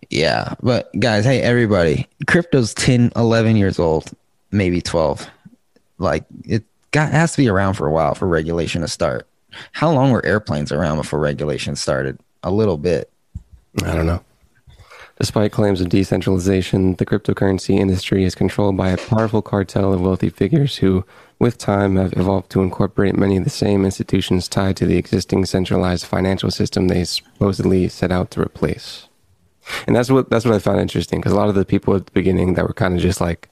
Yeah, but guys, hey everybody, crypto's 10, 11 years old, maybe 12. Like it got has to be around for a while for regulation to start. How long were airplanes around before regulation started? A little bit. i don't know Despite claims of decentralization, the cryptocurrency industry is controlled by a powerful cartel of wealthy figures who, with time, have evolved to incorporate many of the same institutions tied to the existing centralized financial system they supposedly set out to replace. And that's what that's what I found interesting because a lot of the people at the beginning that were kind of just like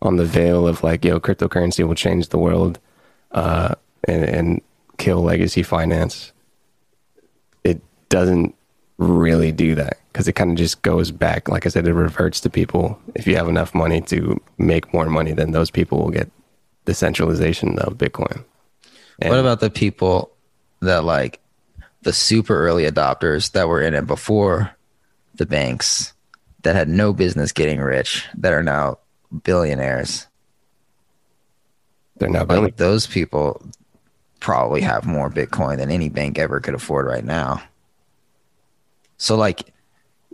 on the veil of like, yo, cryptocurrency will change the world uh, and, and kill legacy finance. It doesn't really do that because it kind of just goes back. Like I said, it reverts to people. If you have enough money to make more money, then those people will get the centralization of Bitcoin. And What about the people that like the super early adopters that were in it before the banks that had no business getting rich that are now billionaires? they're now building? Like those people probably have more Bitcoin than any bank ever could afford right now. So like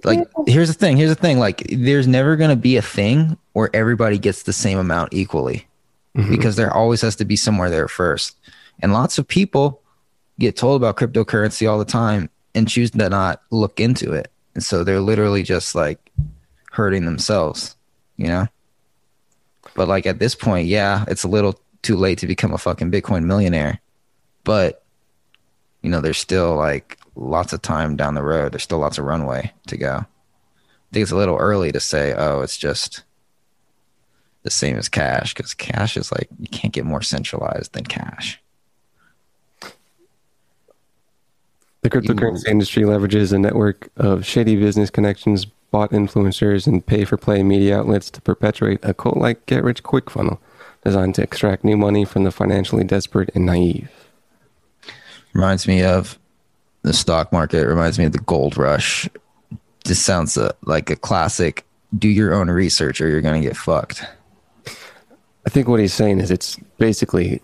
like here's the thing, here's the thing, like there's never going to be a thing where everybody gets the same amount equally mm-hmm. because there always has to be somewhere there first. And lots of people get told about cryptocurrency all the time and choose to not look into it. And so they're literally just like hurting themselves, you know? But like at this point, yeah, it's a little too late to become a fucking Bitcoin millionaire. But you know, there's still like lots of time down the road. There's still lots of runway to go. I think it's a little early to say, oh, it's just the same as cash because cash is like you can't get more centralized than cash. The cryptocurrency industry leverages a network of shady business connections, bot influencers, and pay for play media outlets to perpetuate a cult like get rich quick funnel designed to extract new money from the financially desperate and naive. Reminds me of the stock market. Reminds me of the gold rush. Just sounds uh, like a classic. Do your own research, or you're gonna get fucked. I think what he's saying is it's basically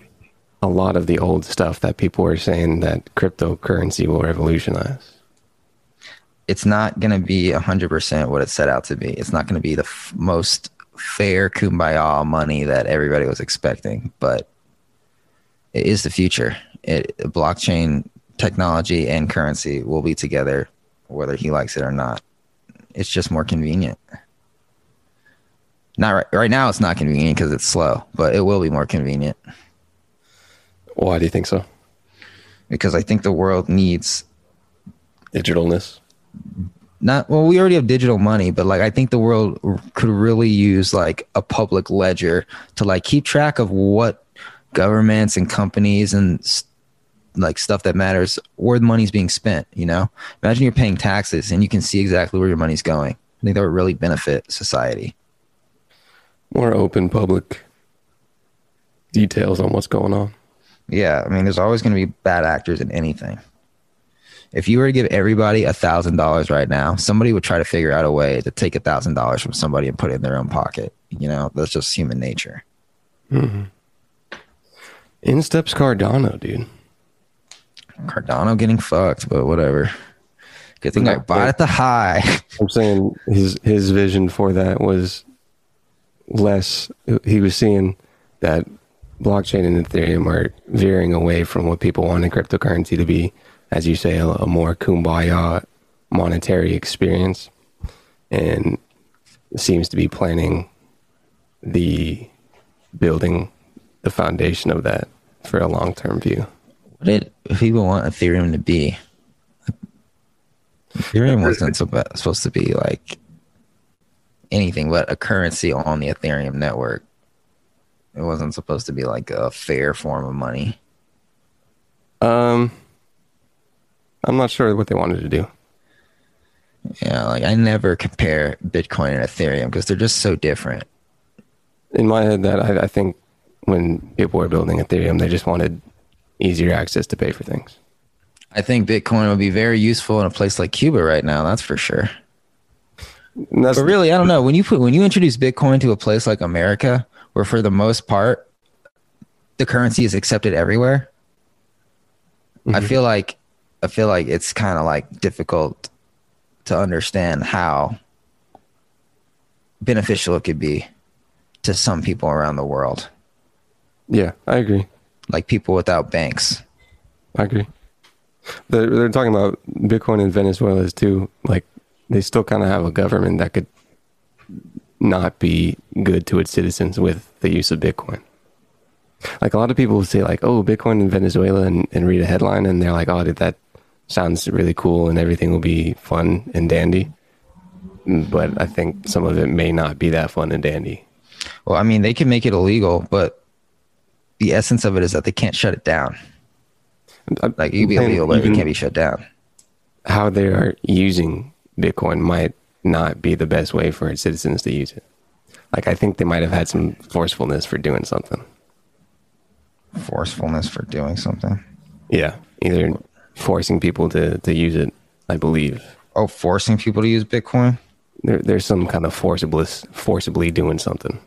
a lot of the old stuff that people are saying that cryptocurrency will revolutionize. It's not gonna be hundred percent what it's set out to be. It's not gonna be the f- most fair kumbaya money that everybody was expecting, but it is the future. It blockchain technology and currency will be together, whether he likes it or not. It's just more convenient. Not right, right now. It's not convenient because it's slow, but it will be more convenient Why do you think so? because I think the world needs Digitalness. not well we already have digital money but like i think the world r- could really use like a public ledger to like keep track of what governments and companies and s- like stuff that matters where the money's being spent you know? Imagine you're paying taxes and you can see exactly where your money's going. I think that would really benefit society. More open public details on what's going on. yeah i mean there's always going to be bad actors in anything. If you were to give everybody a thousand dollars right now somebody would try to figure out a way to take a thousand dollars from somebody and put it in their own pocket. You know that's just human nature. Mm-hmm. In steps Cardano, dude. Cardano getting fucked, but whatever. Good thing I bought at the high. I'm saying his his vision for that was less. He was seeing that blockchain and Ethereum are veering away from what people wanted cryptocurrency to be, as you say, a, a more kumbaya monetary experience, and seems to be planning the building the foundation of that for a long term view. What did people want Ethereum to be? Ethereum wasn't supposed to be like anything but a currency on the Ethereum network. It wasn't supposed to be like a fair form of money. Um, I'm not sure what they wanted to do. Yeah, like I never compare Bitcoin and Ethereum because they're just so different. in my head that I, I think when people were building Ethereum, they just wanted easier access to pay for things. I think Bitcoin would be very useful in a place like Cuba right now. That's for sure. That's But really, I don't know. When you put when you introduce Bitcoin to a place like America, where for the most part the currency is accepted everywhere, I mm-hmm. feel like I feel like it's kind of like difficult to understand how beneficial it could be to some people around the world, yeah, I agree. Like people without banks. I agree. They're, they're talking about Bitcoin in Venezuela too like they still kind of have a government that could not be good to its citizens with the use of Bitcoin. Like a lot of people will say, like, "Oh, Bitcoin in Venezuela," and, and read a headline, and they're like, "Oh, dude, that sounds really cool, and everything will be fun and dandy." But I think some of it may not be that fun and dandy. Well, I mean, they can make it illegal, but the essence of it is that they can't shut it down. Uh, like it can be illegal, but it can't be shut down. How they are using Bitcoin might not be the best way for its citizens to use it. Like I think they might have had some forcefulness for doing something. Forcefulness for doing something. Yeah, either forcing people to to use it. I believe Oh, forcing people to use Bitcoin. there, there's some kind of forcibly forcibly doing something.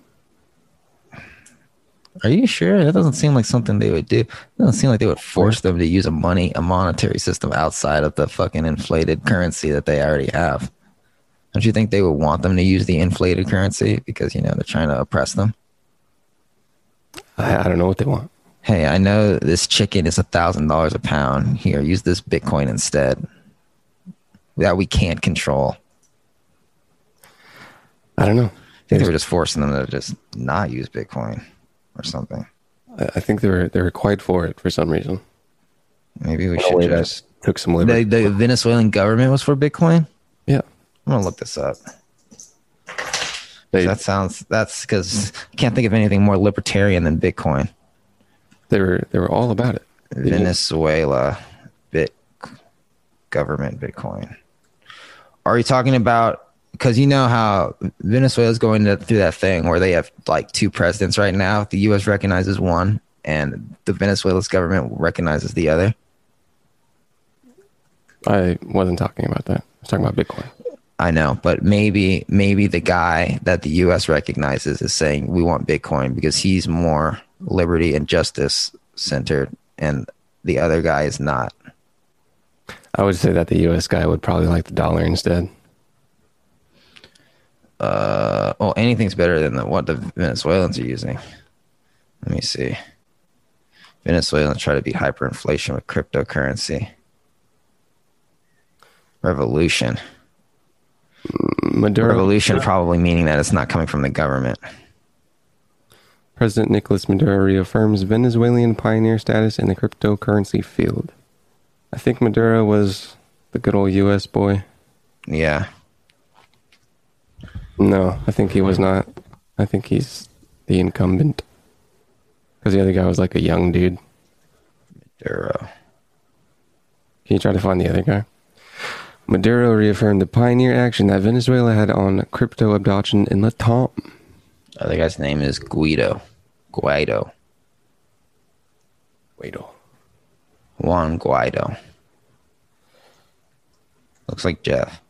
Are you sure? That doesn't seem like something they would do. It doesn't seem like they would force them to use a money, a monetary system outside of the fucking inflated currency that they already have. Don't you think they would want them to use the inflated currency because you know they're trying to oppress them? I, I don't know what they want. Hey, I know this chicken is a thousand dollars a pound. Here, use this Bitcoin instead. That we can't control. I don't know. I think they were just forcing them to just not use Bitcoin or something. I, I think they were they were quite for it for some reason. Maybe we should just. took some The, liberty. the Venezuelan government was for Bitcoin. yeah, I'm gonna look this up. they That sounds. That's because I can't think of anything more libertarian than Bitcoin. they were they were all about it. Venezuela, bit government Bitcoin. Are you talking about? Because you know how Venezuela's going to, through that thing where they have like two presidents right now. The U.S. recognizes one, and the Venezuela's government recognizes the other. I wasn't talking about that. I was talking about Bitcoin. I know, but maybe maybe the guy that the U.S. recognizes is saying we want Bitcoin because he's more liberty and justice centered, and the other guy is not. I would say that the U.S. guy would probably like the dollar instead. Uh, well, anything's better than the, what the Venezuelans are using. Let me see. Venezuelans try to beat hyperinflation with cryptocurrency. Revolution. Maduro, Revolution probably meaning that it's not coming from the government. President Nicolas Maduro reaffirms Venezuelan pioneer status in the cryptocurrency field. I think Maduro was the good old U.S. boy. Yeah. No, I think he was not. I think he's the incumbent. Because the other guy was like a young dude. Maduro. Can you try to find the other guy? Maduro reaffirmed the pioneer action that Venezuela had on crypto adoption in Latam. The other guy's name is Guido. Guido. Oh. Juan Guido. Looks like Jeff.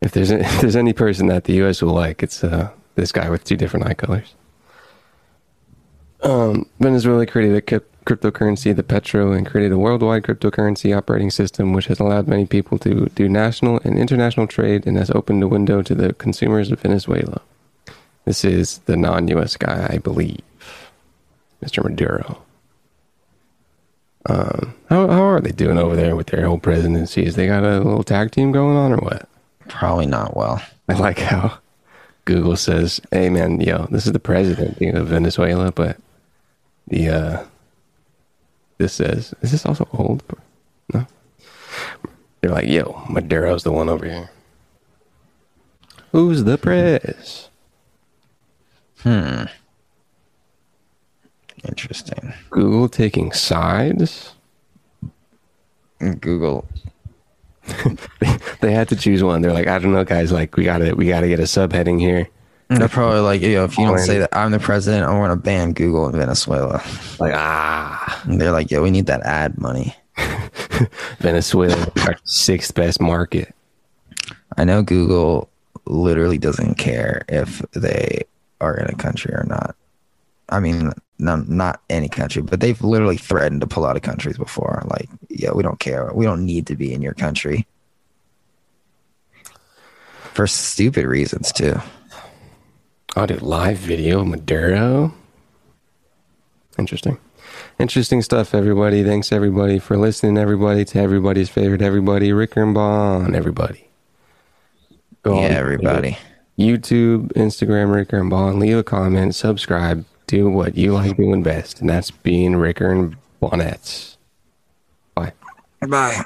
If there's if there's any person that the U.S. will like, it's uh, this guy with two different eye colors. Um, Venezuela created a cryp- cryptocurrency, the Petro, and created a worldwide cryptocurrency operating system, which has allowed many people to do national and international trade and has opened a window to the consumers of Venezuela. This is the non-U.S. guy, I believe, Mr. Maduro. Um, how how are they doing over there with their whole presidencies? They got a little tag team going on, or what? Probably not well. I like how Google says, "Hey man, yo, this is the president of Venezuela," but the uh, this says, "Is this also old?" No. They're like, "Yo, Maduro's the one over here." Who's the press? Hmm. Interesting. Google taking sides. Google. They had to choose one. They're like, I don't know, guys. Like, we gotta, we gotta get a subheading here. They're probably like, yo, if you don't say that I'm the president, I'm going to ban Google in Venezuela. Like, ah, And they're like, yo, we need that ad money. Venezuela, our sixth best market. I know Google literally doesn't care if they are in a country or not. I mean, no, not any country, but they've literally threatened to pull out of countries before. Like, yeah, we don't care. We don't need to be in your country for stupid reasons too. Oh, I'll do live video Maduro. Interesting. Interesting stuff, everybody. Thanks, everybody, for listening, everybody, to everybody's favorite, everybody, Rick and Bond, everybody. Go yeah, on, everybody. YouTube, Instagram, Rick and Bond. Leave a comment, subscribe do what you like doing best, and that's being Ricker and Bonnets. Bye. Bye.